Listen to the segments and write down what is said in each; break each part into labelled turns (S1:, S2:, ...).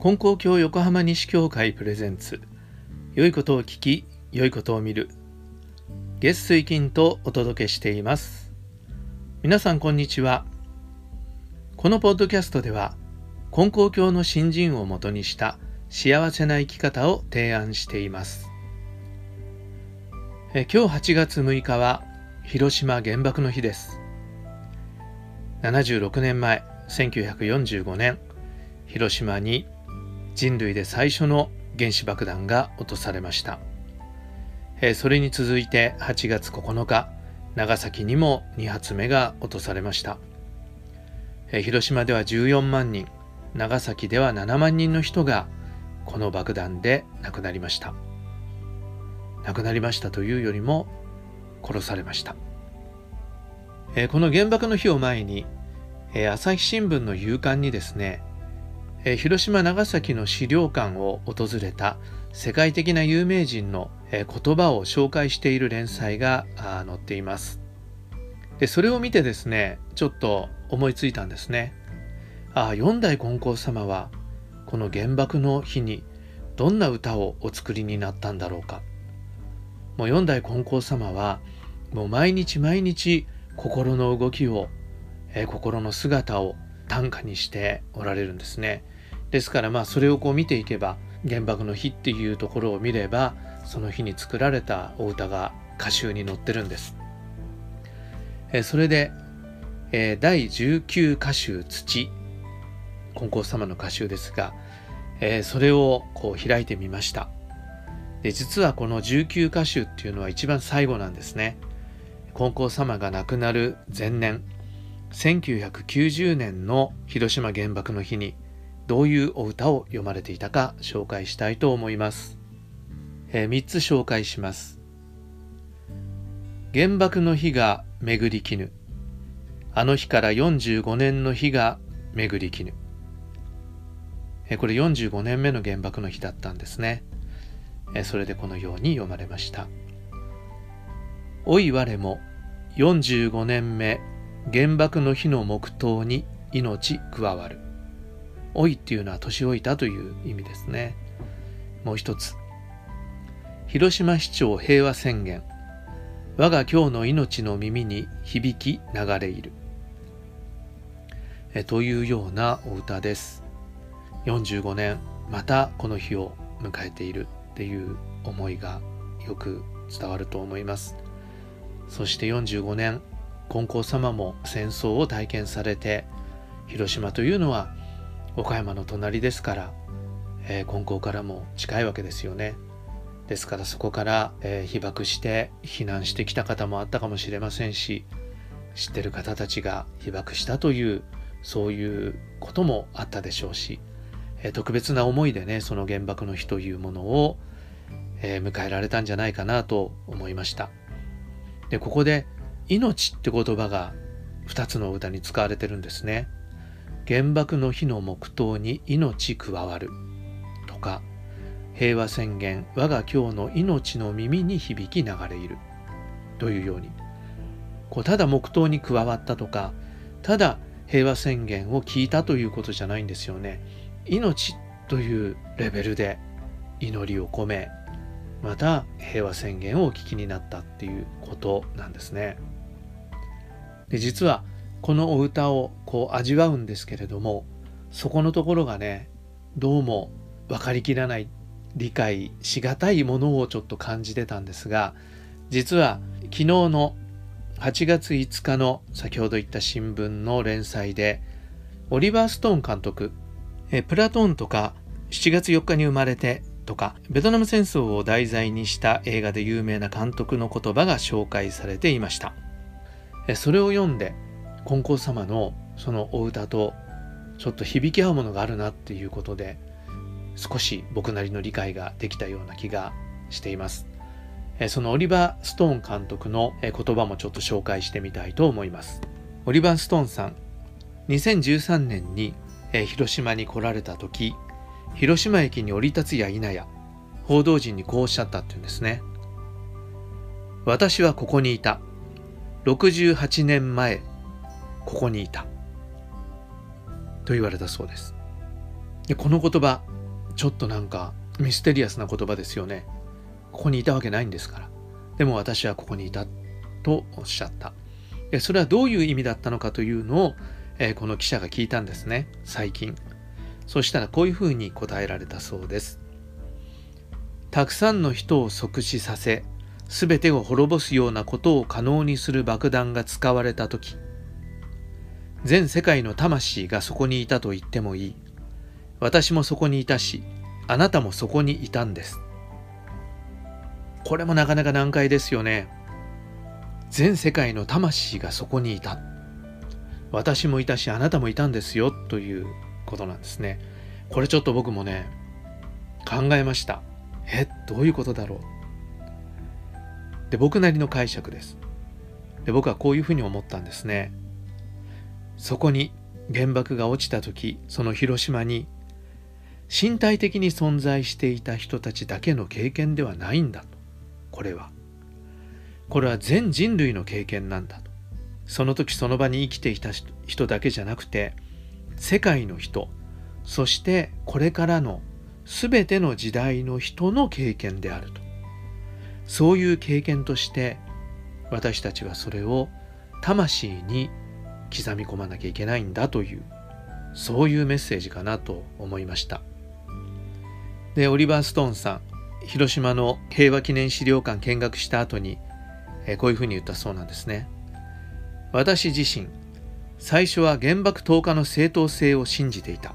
S1: 金光教横浜西教会プレゼンツ。良いことを聞き良いことを見る。月水金とお届けしています。皆さんこんにちは。このポッドキャストでは金光教の新人をもとにした幸せな生き方を提案しています。え今日8月6日は広島原爆の日です。76年前1945年広島に人類で最初の原子爆弾が落とされました、えそれに続いて8月9日長崎にも2発目が落とされました、え広島では14万人長崎では7万人の人がこの爆弾で亡くなりました。亡くなりましたというよりも殺されました、えこの原爆の日を前に、え朝日新聞の夕刊にですねえ広島長崎の資料館を訪れた世界的な有名人の、え言葉を紹介している連載が載っています。でそれを見てですねちょっと思いついたんですね。ああ四代金光様はこの原爆の日にどんな歌をお作りになったんだろうか。もう四代金光様はもう毎日毎日心の動きを、え心の姿を短歌にしておられるんですね。ですからまあそれをこう見ていけば原爆の日っていうところを見ればその日に作られたお歌が歌集に載ってるんです。えそれで、え第19歌集土金光様の歌集ですが、えそれをこう開いてみました。で実はこの19歌集っていうのは一番最後なんですね。金光様が亡くなる前年1990年の広島原爆の日にどういうお歌を読まれていたか紹介したいと思います。えー、3つ紹介します。原爆の日が巡りきぬ。あの日から45年の日が巡りきぬ。えー、これ45年目の原爆の日だったんですね。えー、それでこのように読まれました。おい我も45年目原爆の日の黙祷に命加わる。老いっていうのは年老いたという意味ですね。もう一つ。広島市長平和宣言。我が今日の命の耳に響き流れいる。えというようなお歌です。45年、またこの日を迎えているっていう思いがよく伝わると思います。そして45年、金光様も戦争を体験されて広島というのは岡山の隣ですから、えー、金光からも近いわけですよね。ですからそこから、えー、被爆して避難してきた方もあったかもしれませんし知ってる方たちが被爆したというそういうこともあったでしょうし、えー、特別な思いでねその原爆の日というものを、え迎えられたんじゃないかなと思いました。でここで命って言葉が2つの歌に使われてるんですね。原爆の日の黙祷に命加わるとか平和宣言我が今日の命の耳に響き流れいるというようにこうただ黙祷に加わったとかただ平和宣言を聞いたということじゃないんですよね。命というレベルで祈りを込めまた平和宣言をお聞きになったっていうことなんですね。で実はこのお歌をこう味わうんですけれどもそこのところがねどうも分かりきらない理解しがたいものをちょっと感じてたんですが実は昨日の8月5日の先ほど言った新聞の連載でオリバー・ストーン監督えプラトンとか7月4日に生まれてとかベトナム戦争を題材にした映画で有名な監督の言葉が紹介されていました。それを読んで金光様のそのお歌とちょっと響き合うものがあるなっていうことで少し僕なりの理解ができたような気がしていますそのオリバー・ストーン監督の言葉もちょっと紹介してみたいと思いますオリバー・ストーンさん2013年に広島に来られた時広島駅に降り立つや否や報道陣にこうおっしゃったっていうんですね。私はここにいた。68年前ここにいた。と言われたそうです。でこの言葉ちょっとなんかミステリアスな言葉ですよね。ここにいたわけないんですから。でも私はここにいたとおっしゃった。それはどういう意味だったのかというのを、えー、この記者が聞いたんですね。最近。そしたらこういうふうに答えられたそうです。たくさんの人を即死させ全てを滅ぼすようなことを可能にする爆弾が使われた時全世界の魂がそこにいたと言ってもいい。私もそこにいたしあなたもそこにいたんです。これもなかなか難解ですよね。全世界の魂がそこにいた。私もいたしあなたもいたんですよということなんですね。これちょっと僕もね考えました。えどういうことだろう？で僕なりの解釈です。で僕はこういうふうに思ったんですね。そこに原爆が落ちた時その広島に身体的に存在していた人たちだけの経験ではないんだと。これは。これは全人類の経験なんだと。その時その場に生きていた人だけじゃなくて世界の人そしてこれからの全ての時代の人の経験であると。そういう経験として私たちはそれを魂に刻み込まなきゃいけないんだというそういうメッセージかなと思いました。でオリバー・ストーンさん広島の平和記念資料館見学した後にえこういうふうに言ったそうなんですね。私自身最初は原爆投下の正当性を信じていた。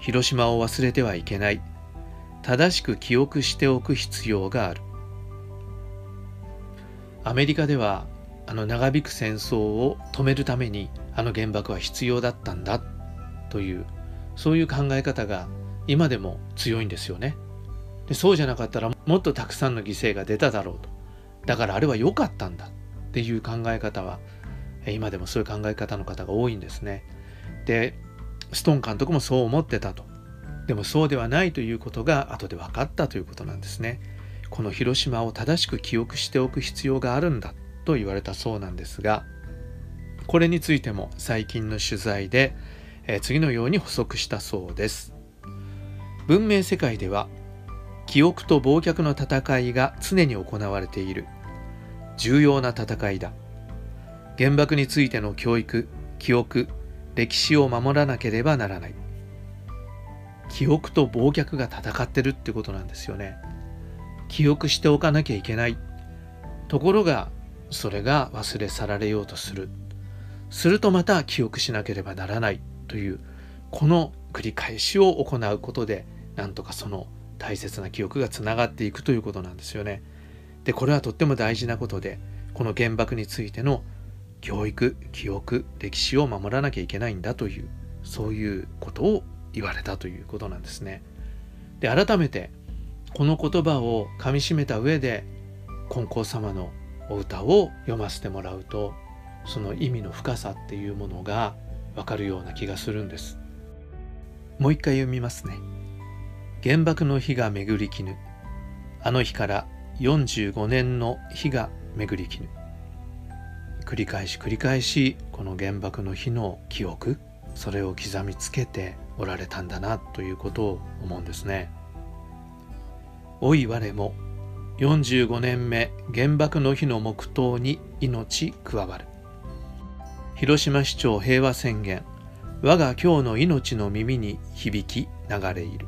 S1: 広島を忘れてはいけない。正しく記憶しておく必要がある。アメリカではあの長引く戦争を止めるためにあの原爆は必要だったんだというそういう考え方が今でも強いんですよね。でそうじゃなかったらもっとたくさんの犠牲が出ただろうと。だからあれは良かったんだっていう考え方は今でもそういう考え方の方が多いんですね。でストーン監督もそう思ってたと。でもそうではないということが後で分かったということなんですね。この広島を正しく記憶しておく必要があるんだと言われたそうなんですがこれについても最近の取材で、え次のように補足したそうです。文明世界では記憶と忘却の戦いが常に行われている。重要な戦いだ。原爆についての教育記憶歴史を守らなければならない。記憶と忘却が戦ってるってことなんですよね。記憶しておかなきゃいけない。ところがそれが忘れ去られようとする。するとまた記憶しなければならない。というこの繰り返しを行うことでなんとかその大切な記憶がつながっていくということなんですよね。でこれはとっても大事なことでこの原爆についての教育記憶歴史を守らなきゃいけないんだというそういうことを言われたということなんですね。で改めてこの言葉をかみしめた上で金光様のお歌を読ませてもらうとその意味の深さっていうものがわかるような気がするんです。もう一回読みますね。原爆の日が巡りきぬあの日から45年の日が巡りきぬ繰り返し繰り返しこの原爆の日の記憶それを刻みつけておられたんだなということを思うんですね。老い我も45年目原爆の日の黙祷に命加わる広島市長平和宣言我が今日の命の耳に響き流れいる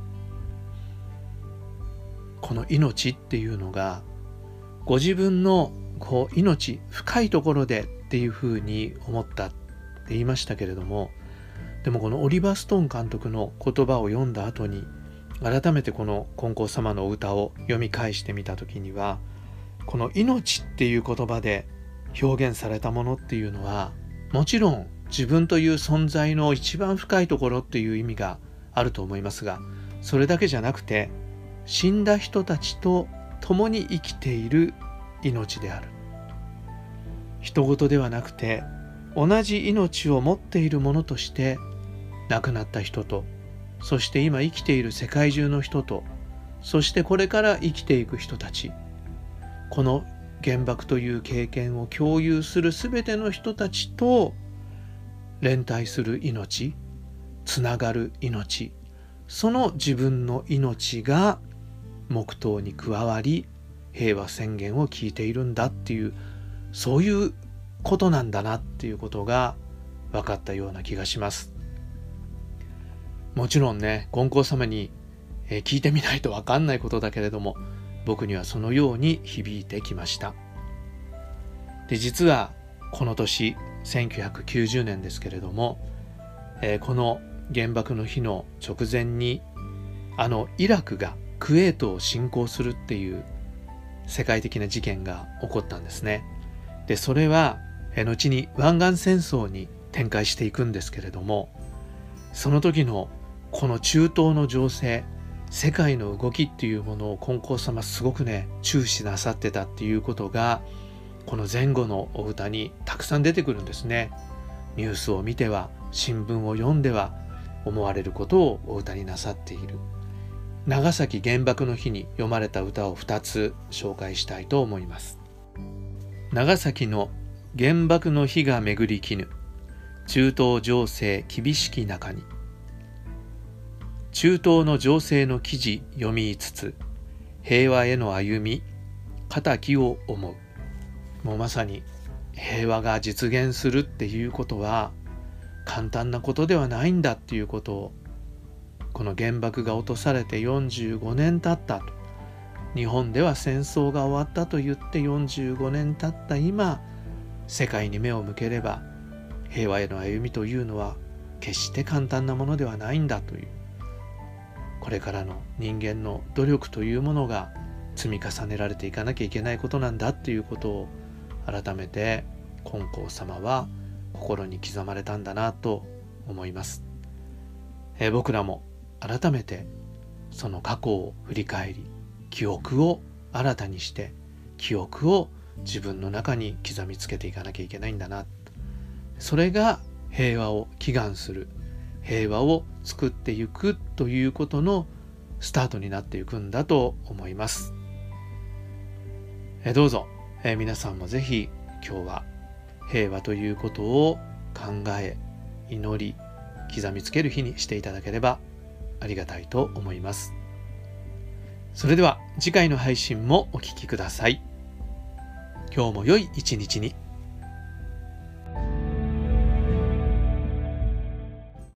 S1: この命っていうのがご自分のこう命深いところでっていうふうに思ったって言いましたけれどもでもこのオリバー・ストーン監督の言葉を読んだ後に改めてこの金光様の歌を読み返してみた時にはこの命っていう言葉で表現されたものっていうのはもちろん自分という存在の一番深いところっていう意味があると思いますがそれだけじゃなくて死んだ人たちと共に生きている命である。人事ではなくて同じ命を持っているものとして亡くなった人とそして今生きている世界中の人とそしてこれから生きていく人たち。この原爆という経験を共有する全ての人たちと連帯する命つながる命その自分の命が黙祷に加わり平和宣言を聞いているんだっていうそういうことなんだなっていうことが分かったような気がしますもちろんね金光様に聞いてみないと分かんないことだけれども僕にはそのように響いてきましたで実はこの年1990年ですけれども、えー、この原爆の日の直前にあのイラクがクウェートを侵攻するっていう世界的な事件が起こったんですね。でそれは後に湾岸戦争に展開していくんですけれどもその時のこの中東の情勢世界の動きっていうものを金光様すごくね注視なさってたっていうことがこの前後のお歌にたくさん出てくるんですね。ニュースを見ては新聞を読んでは思われることをお歌になさっている長崎原爆の日に読まれた歌を2つ紹介したいと思います長崎の原爆の日が巡りきぬ。中東情勢厳しき中に。中東の情勢の記事読みつつ平和への歩み敵を思う。もうまさに平和が実現するっていうことは簡単なことではないんだっていうことをこの原爆が落とされて45年経ったと。日本では戦争が終わったと言って45年経った今世界に目を向ければ平和への歩みというのは決して簡単なものではないんだというこれからの人間の努力というものが積み重ねられていかなきゃいけないことなんだっていうことを改めて金光様は心に刻まれたんだなと思います、え、僕らも改めてその過去を振り返り記憶を新たにして記憶を自分の中に刻みつけていかなきゃいけないんだな。それが平和を祈願する平和を作っていくということのスタートになっていくんだと思います。えどうぞ、え皆さんもぜひ今日は平和ということを考え祈り刻みつける日にしていただければありがたいと思います。それでは次回の配信もお聴きください。今日も良い一日に。